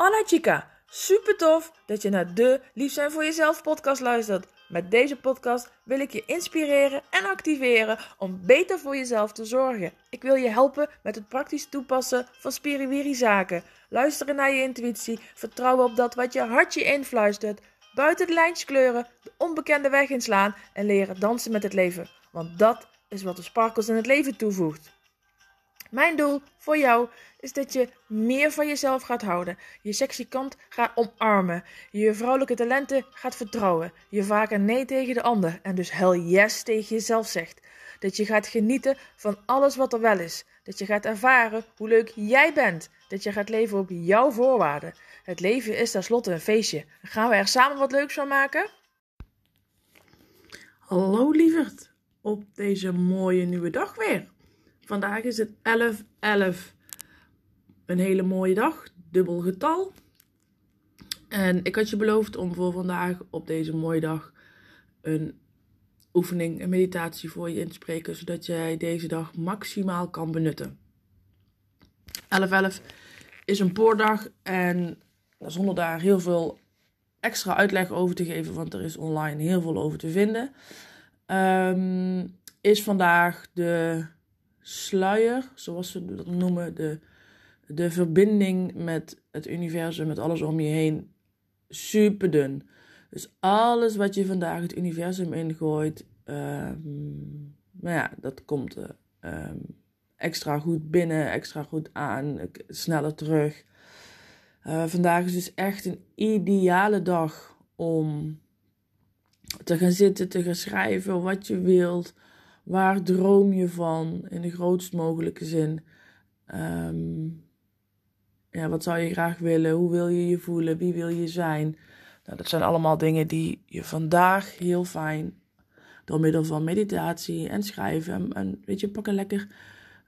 Anna Chica, super tof dat je naar de Lief zijn voor jezelf podcast luistert. Met deze podcast wil ik je inspireren en activeren om beter voor jezelf te zorgen. Ik wil je helpen met het praktisch toepassen van spiriwiri zaken. Luisteren naar je intuïtie, vertrouwen op dat wat je hartje influistert. Buiten de lijntjes kleuren, de onbekende weg inslaan en leren dansen met het leven. Want dat is wat de sparkles in het leven toevoegt. Mijn doel voor jou is dat je meer van jezelf gaat houden, je sexy kant gaat omarmen, je vrouwelijke talenten gaat vertrouwen, je vaker nee tegen de ander en dus hell yes tegen jezelf zegt. Dat je gaat genieten van alles wat er wel is. Dat je gaat ervaren hoe leuk jij bent. Dat je gaat leven op jouw voorwaarden. Het leven is tenslotte een feestje. Gaan we er samen wat leuks van maken? Hallo lieverd, op deze mooie nieuwe dag weer. Vandaag is het 11-11. Een hele mooie dag, dubbel getal. En ik had je beloofd om voor vandaag op deze mooie dag een oefening, een meditatie voor je in te spreken, zodat jij deze dag maximaal kan benutten. 11-11 is een poordag en zonder daar heel veel extra uitleg over te geven, want er is online heel veel over te vinden, um, is vandaag de sluier, zoals we dat noemen, de, de verbinding met het universum, met alles om je heen, super dun. Dus alles wat je vandaag het universum ingooit, um, nou ja, dat komt uh, extra goed binnen, extra goed aan, sneller terug. Uh, vandaag is dus echt een ideale dag om te gaan zitten, te gaan schrijven wat je wilt. Waar droom je van in de grootst mogelijke zin? Um, ja, wat zou je graag willen? Hoe wil je je voelen? Wie wil je zijn? Nou, dat zijn allemaal dingen die je vandaag heel fijn door middel van meditatie en schrijven. En, weet je, pak een lekker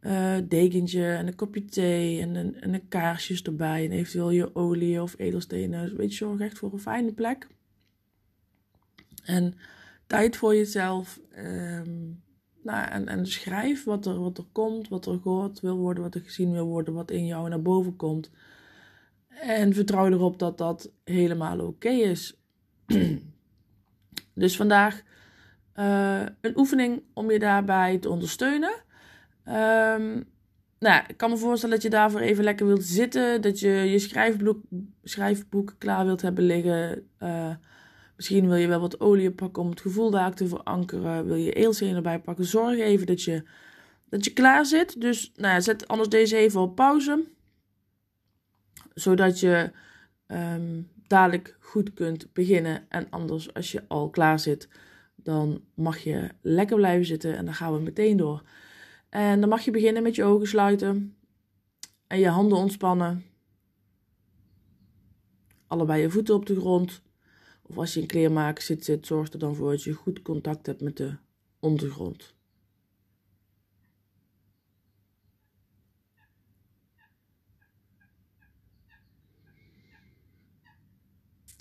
uh, dekentje en een kopje thee en een, en een kaarsjes erbij. En eventueel je olie of edelstenen. Weet je, zorg echt voor een fijne plek. En tijd voor jezelf. Um, en, en schrijf wat er, wat er komt, wat er gehoord wil worden, wat er gezien wil worden, wat in jou naar boven komt. En vertrouw erop dat dat helemaal oké is. dus vandaag uh, een oefening om je daarbij te ondersteunen. Um, nou, ik kan me voorstellen dat je daarvoor even lekker wilt zitten. Dat je je schrijfboek, schrijfboek klaar wilt hebben liggen. Uh, Misschien wil je wel wat olie pakken om het gevoel daar te verankeren. Wil je eelsteen erbij pakken. Zorg even dat je, dat je klaar zit. Dus nou ja, zet anders deze even op pauze. Zodat je um, dadelijk goed kunt beginnen. En anders, als je al klaar zit, dan mag je lekker blijven zitten. En dan gaan we meteen door. En dan mag je beginnen met je ogen sluiten. En je handen ontspannen. Allebei je voeten op de grond. Of als je in kleermaker zit, zit, zorg er dan voor dat je goed contact hebt met de ondergrond.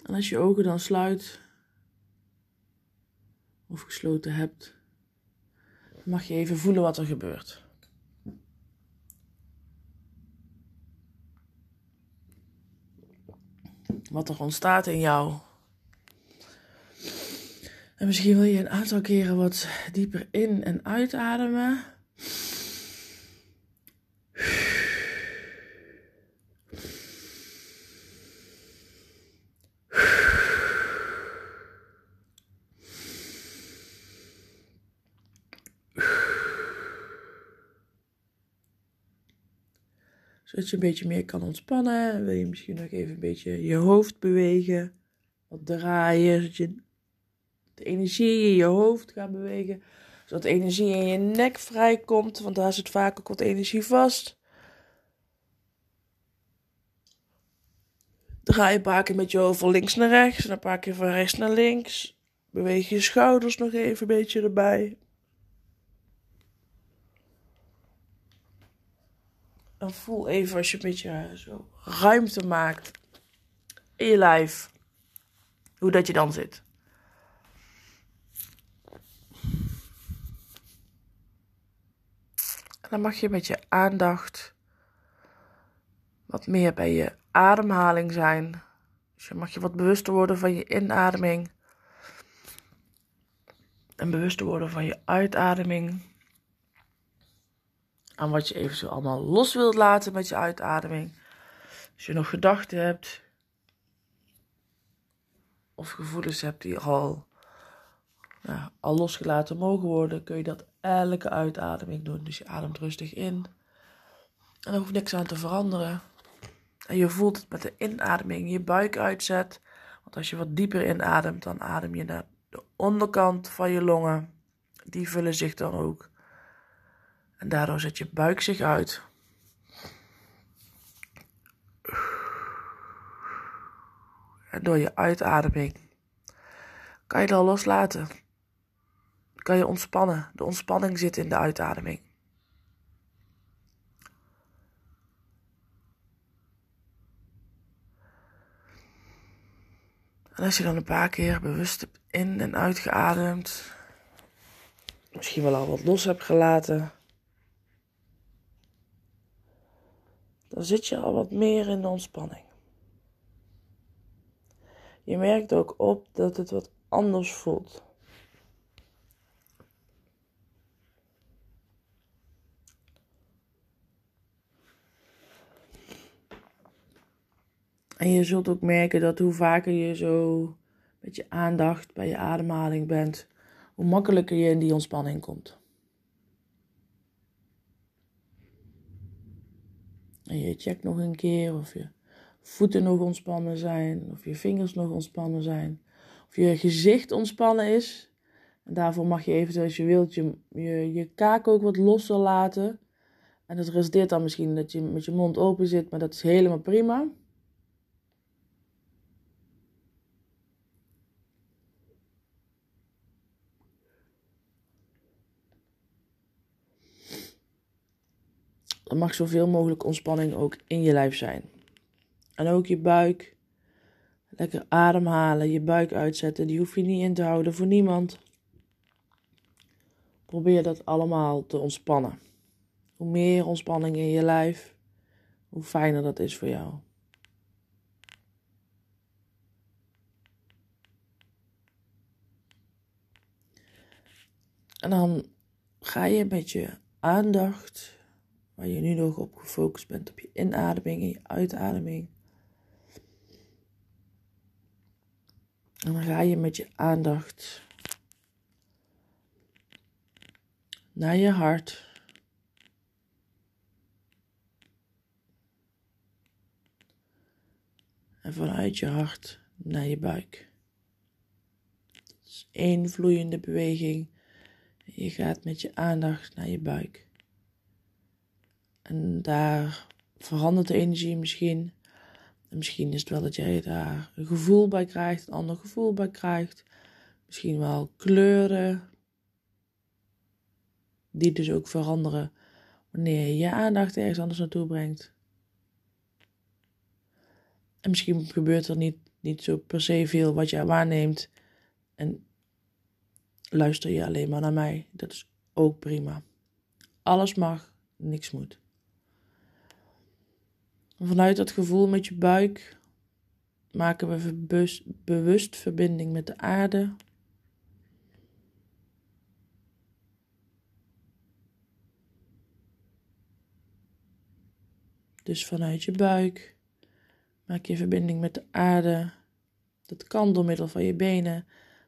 En als je ogen dan sluit of gesloten hebt, mag je even voelen wat er gebeurt. Wat er ontstaat in jou en misschien wil je een aantal keren wat dieper in- en uitademen. Zodat je een beetje meer kan ontspannen. Wil je misschien nog even een beetje je hoofd bewegen. Wat draaien, zodat je de energie in je hoofd gaat bewegen. Zodat energie in je nek vrijkomt, want daar zit vaak ook wat energie vast. Draai een paar keer met je hoofd van links naar rechts en een paar keer van rechts naar links. Beweeg je schouders nog even een beetje erbij. En voel even als je een beetje zo ruimte maakt in je lijf. Hoe dat je dan zit. Dan mag je met je aandacht wat meer bij je ademhaling zijn. Dus je mag je wat bewuster worden van je inademing. En bewuster worden van je uitademing. Aan wat je eventueel allemaal los wilt laten met je uitademing. Als je nog gedachten hebt. Of gevoelens hebt die al, ja, al losgelaten mogen worden. Kun je dat elke uitademing doen. Dus je ademt rustig in. En er hoeft niks aan te veranderen. En je voelt het met de inademing je buik uitzet. Want als je wat dieper inademt, dan adem je naar de onderkant van je longen. Die vullen zich dan ook. En daardoor zet je buik zich uit. En door je uitademing kan je het al loslaten. Kan je ontspannen. De ontspanning zit in de uitademing. En als je dan een paar keer bewust in- en uitgeademd, misschien wel al wat los hebt gelaten, dan zit je al wat meer in de ontspanning. Je merkt ook op dat het wat anders voelt. En je zult ook merken dat hoe vaker je zo met je aandacht bij je ademhaling bent, hoe makkelijker je in die ontspanning komt. En je checkt nog een keer of je voeten nog ontspannen zijn, of je vingers nog ontspannen zijn, of je gezicht ontspannen is. En daarvoor mag je eventueel, als je wilt, je, je, je kaak ook wat losser laten. En dat resulteert dan misschien dat je met je mond open zit, maar dat is helemaal prima. Er mag zoveel mogelijk ontspanning ook in je lijf zijn. En ook je buik. Lekker ademhalen, je buik uitzetten. Die hoef je niet in te houden voor niemand. Probeer dat allemaal te ontspannen. Hoe meer ontspanning in je lijf, hoe fijner dat is voor jou. En dan ga je met je aandacht waar je nu nog op gefocust bent, op je inademing en je uitademing. En dan ga je met je aandacht naar je hart. En vanuit je hart naar je buik. Het is één vloeiende beweging. Je gaat met je aandacht naar je buik. En daar verandert de energie misschien. En misschien is het wel dat jij daar een gevoel bij krijgt, een ander gevoel bij krijgt. Misschien wel kleuren. Die dus ook veranderen wanneer je je aandacht ergens anders naartoe brengt. En misschien gebeurt er niet, niet zo per se veel wat jij waarneemt. En luister je alleen maar naar mij. Dat is ook prima. Alles mag, niks moet. Vanuit dat gevoel met je buik maken we bewust, verbinding met de aarde. Dus vanuit je buik maak je verbinding met de aarde. Dat kan door middel van je benen,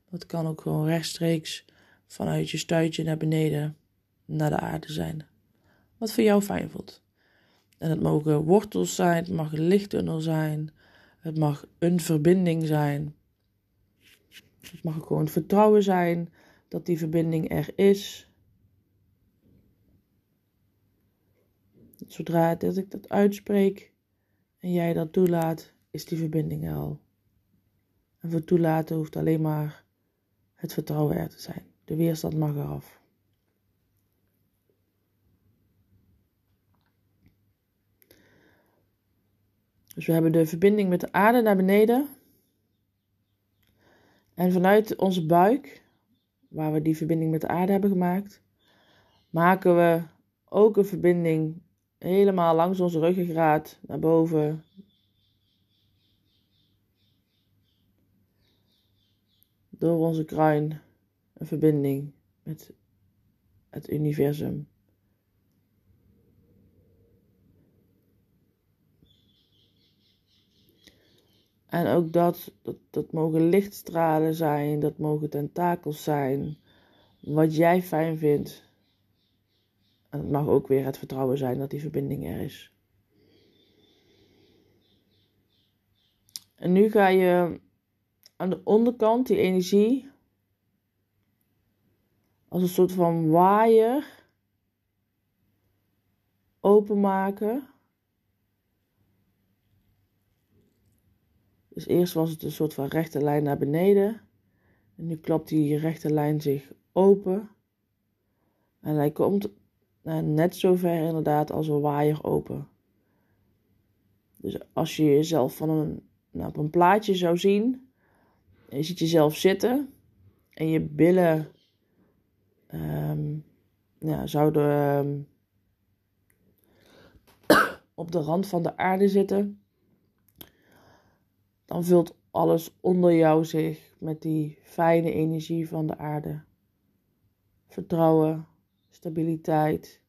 het kan ook gewoon rechtstreeks vanuit je stuitje naar beneden naar de aarde zijn. Wat voor jou fijn voelt. En het mogen wortels zijn, het mag een lichttunnel zijn, het mag een verbinding zijn. Het mag gewoon vertrouwen zijn dat die verbinding er is. Zodra dat ik dat uitspreek en jij dat toelaat, is die verbinding er al. En voor toelaten hoeft alleen maar het vertrouwen er te zijn. De weerstand mag eraf. Dus we hebben de verbinding met de aarde naar beneden. En vanuit onze buik, waar we die verbinding met de aarde hebben gemaakt, maken we ook een verbinding helemaal langs onze ruggengraat naar boven. Door onze kruin een verbinding met het universum. En ook dat, dat, dat mogen lichtstralen zijn, dat mogen tentakels zijn, wat jij fijn vindt. En het mag ook weer het vertrouwen zijn dat die verbinding er is. En nu ga je aan de onderkant die energie als een soort van waaier openmaken. Dus eerst was het een soort van rechte lijn naar beneden. En nu klapt die rechte lijn zich open. En hij komt nou, net zo ver inderdaad als een waaier open. Dus als je jezelf van een, nou, op een plaatje zou zien. En je ziet jezelf zitten. En je billen um, ja, zouden um, op de rand van de aarde zitten dan vult alles onder jou zich met die fijne energie van de aarde. Vertrouwen, stabiliteit,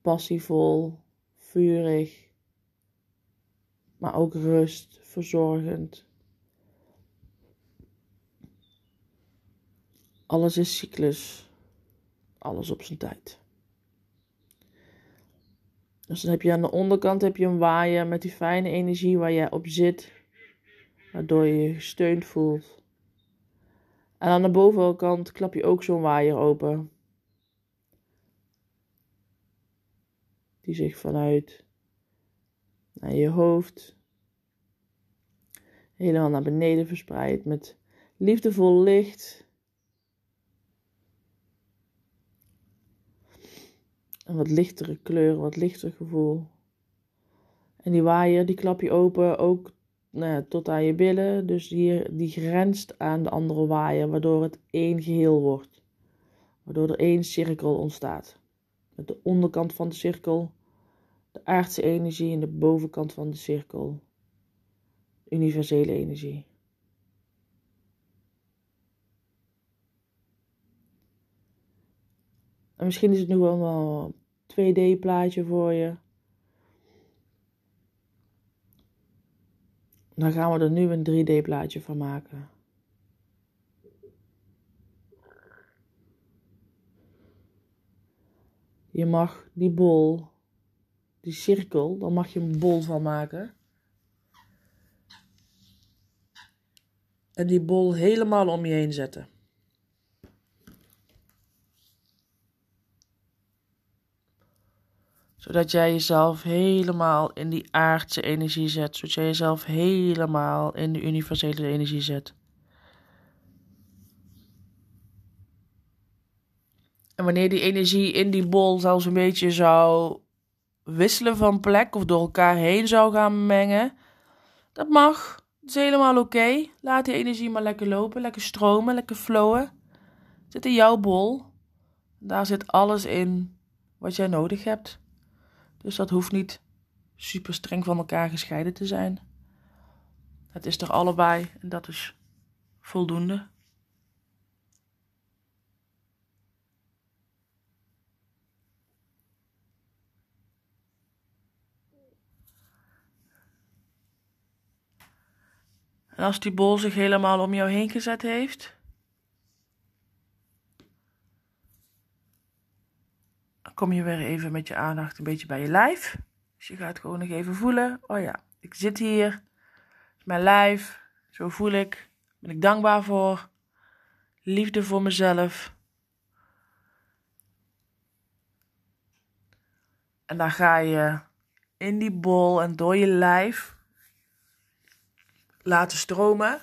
passievol, vurig, maar ook rust, verzorgend. Alles is cyclus, alles op zijn tijd. Dus dan heb je aan de onderkant heb je een waaier met die fijne energie waar jij op zit waardoor je je gesteund voelt. En aan de bovenkant klap je ook zo'n waaier open. Die zich vanuit naar je hoofd helemaal naar beneden verspreidt met liefdevol licht. Een wat lichtere kleur, wat lichter gevoel. En die waaier die klap je open ook nou tot aan je billen. Dus hier, die grenst aan de andere waaier, waardoor het één geheel wordt. Waardoor er één cirkel ontstaat. Met de onderkant van de cirkel de aardse energie en de bovenkant van de cirkel universele energie. En misschien is het nu wel een 2D-plaatje voor je. Dan gaan we er nu een 3D-plaatje van maken. Je mag die bol, die cirkel, dan mag je een bol van maken. En die bol helemaal om je heen zetten. Zodat jij jezelf helemaal in die aardse energie zet. Zodat jij jezelf helemaal in de universele energie zet. En wanneer die energie in die bol zelfs een beetje zou wisselen van plek of door elkaar heen zou gaan mengen, dat mag. Dat is helemaal oké. Laat die energie maar lekker lopen, lekker stromen, lekker flowen. Zit in jouw bol. Daar zit alles in wat jij nodig hebt. Dus dat hoeft niet super streng van elkaar gescheiden te zijn. Het is er allebei en dat is voldoende. En als die bol zich helemaal om jou heen gezet heeft, kom je weer even met je aandacht een beetje bij je lijf. Dus je gaat gewoon nog even voelen. Oh ja, ik zit hier. mijn lijf. Zo voel ik. Ben ik dankbaar voor. Liefde voor mezelf. En dan ga je in die bol en door je lijf laten stromen.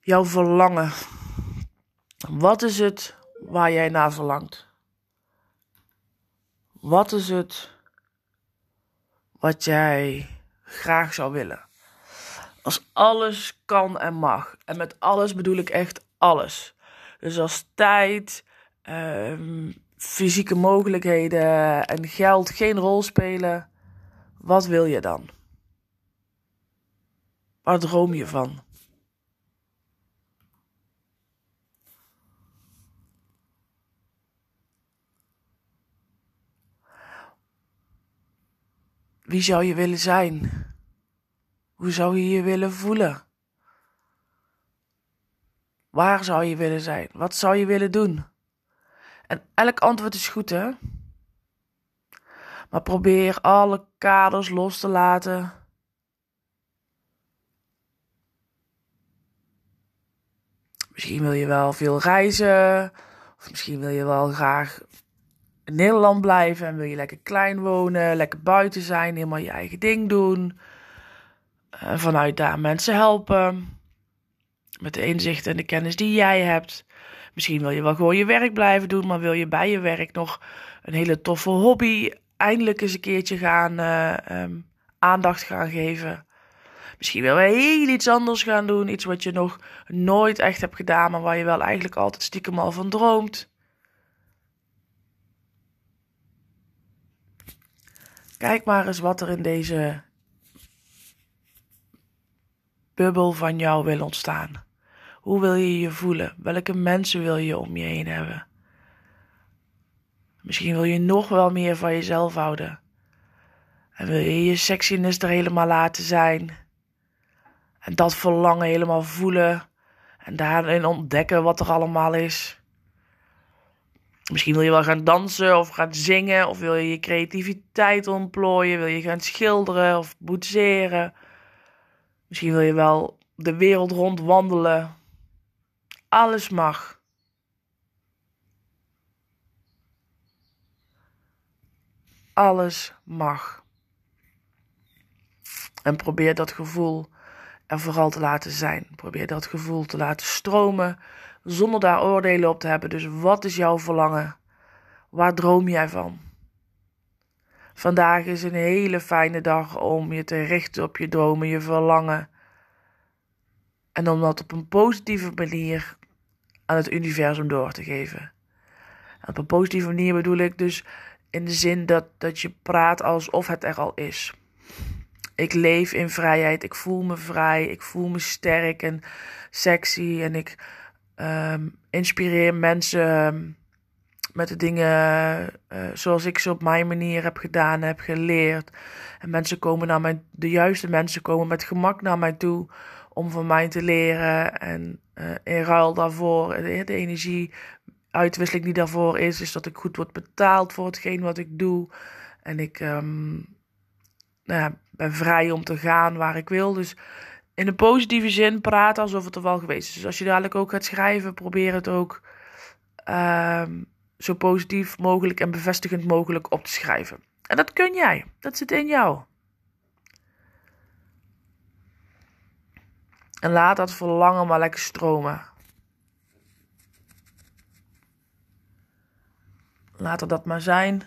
Jouw verlangen. Wat is het waar jij naar verlangt? Wat is het wat jij graag zou willen? Als alles kan en mag. En met alles bedoel ik echt alles. Dus als tijd, um, fysieke mogelijkheden en geld geen rol spelen, wat wil je dan? Waar droom je van? Wie zou je willen zijn? Hoe zou je je willen voelen? Waar zou je willen zijn? Wat zou je willen doen? En elk antwoord is goed, hè? Maar probeer alle kaders los te laten. Misschien wil je wel veel reizen. Of misschien wil je wel graag Nederland blijven en wil je lekker klein wonen, lekker buiten zijn, helemaal je eigen ding doen. En vanuit daar mensen helpen. Met de inzichten en de kennis die jij hebt. Misschien wil je wel gewoon je werk blijven doen, maar wil je bij je werk nog een hele toffe hobby eindelijk eens een keertje gaan uh, um, aandacht gaan geven. Misschien wil je heel iets anders gaan doen, iets wat je nog nooit echt hebt gedaan, maar waar je wel eigenlijk altijd stiekem al van droomt. Kijk maar eens wat er in deze bubbel van jou wil ontstaan. Hoe wil je je voelen? Welke mensen wil je om je heen hebben? Misschien wil je nog wel meer van jezelf houden. En wil je je sexiness er helemaal laten zijn. En dat verlangen helemaal voelen. En daarin ontdekken wat er allemaal is. Misschien wil je wel gaan dansen of gaan zingen. Of wil je je creativiteit ontplooien. Wil je gaan schilderen of boetseren. Misschien wil je wel de wereld rondwandelen. Alles mag. Alles mag. En probeer dat gevoel er vooral te laten zijn. Probeer dat gevoel te laten stromen zonder daar oordelen op te hebben. Dus wat is jouw verlangen? Waar droom jij van? Vandaag is een hele fijne dag om je te richten op je dromen, je verlangen. En om dat op een positieve manier aan het universum door te geven. op een positieve manier bedoel ik dus in de zin dat, dat je praat alsof het er al is. Ik leef in vrijheid, ik voel me vrij, ik voel me sterk en sexy en ik um, inspireer mensen ehm, met de dingen uh, zoals ik ze op mijn manier heb gedaan, heb geleerd. En mensen komen naar mij, de juiste mensen komen met gemak naar mij toe om van mij te leren. En uh, in ruil daarvoor, de, de energie die daarvoor is, is dat ik goed word betaald voor hetgeen wat ik doe. En ik um, nou ja, ben vrij om te gaan waar ik wil. Dus in een positieve zin praten alsof het er wel geweest is. Dus als je dadelijk ook gaat schrijven, probeer het ook um, zo positief mogelijk en bevestigend mogelijk op te schrijven. En dat kun jij. Dat zit in jou. En laat dat verlangen maar lekker stromen. Laat dat maar zijn.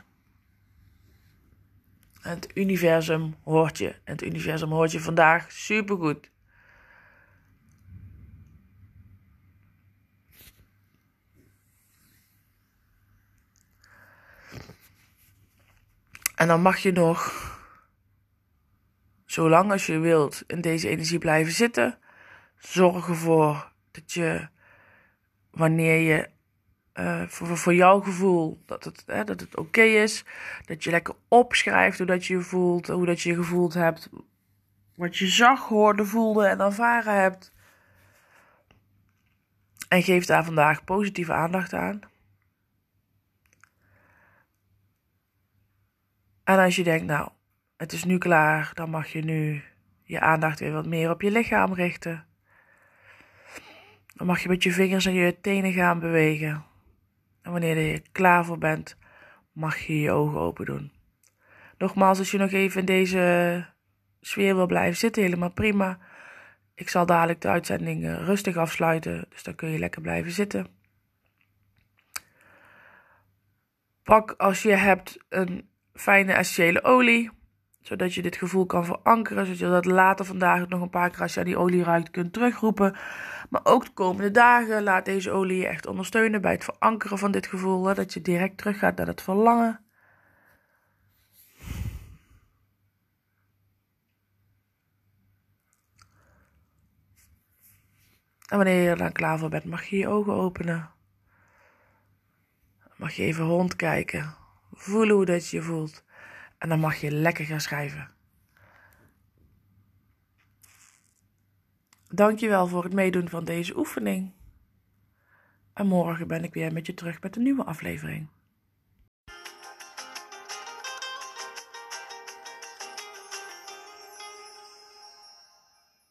Het universum hoort je. Het universum hoort je vandaag supergoed. En dan mag je nog, zolang als je wilt, in deze energie blijven zitten. Zorg ervoor dat je, wanneer je uh, voor, voor jouw gevoel dat het, dat het oké is. Dat je lekker opschrijft hoe dat je voelt, hoe dat je gevoeld hebt. Wat je zag, hoorde, voelde en ervaren hebt. En geef daar vandaag positieve aandacht aan. En als je denkt, nou, het is nu klaar, dan mag je nu je aandacht weer wat meer op je lichaam richten. Dan mag je met je vingers en je tenen gaan bewegen. En wanneer je klaar voor bent, mag je je ogen open doen. Nogmaals, als je nog even in deze sfeer wil blijven zitten, helemaal prima. Ik zal dadelijk de uitzending eh, rustig afsluiten, dus dan kun je lekker blijven zitten. Pak als je hebt een fijne essentiële olie. Zodat je dit gevoel kan verankeren. Zodat je dat later vandaag nog een paar keer als je aan die olie ruikt kunt terugroepen. Maar ook de komende dagen laat deze olie je echt ondersteunen bij het verankeren van dit gevoel. Hè, dat je direct teruggaat naar het verlangen. En wanneer je er dan klaar voor bent, mag je je ogen openen. Mag je even rondkijken. Voelen hoe dat je voelt. En dan mag je lekker gaan schrijven. Dankjewel voor het meedoen van deze oefening. En morgen ben ik weer met je terug met een nieuwe aflevering.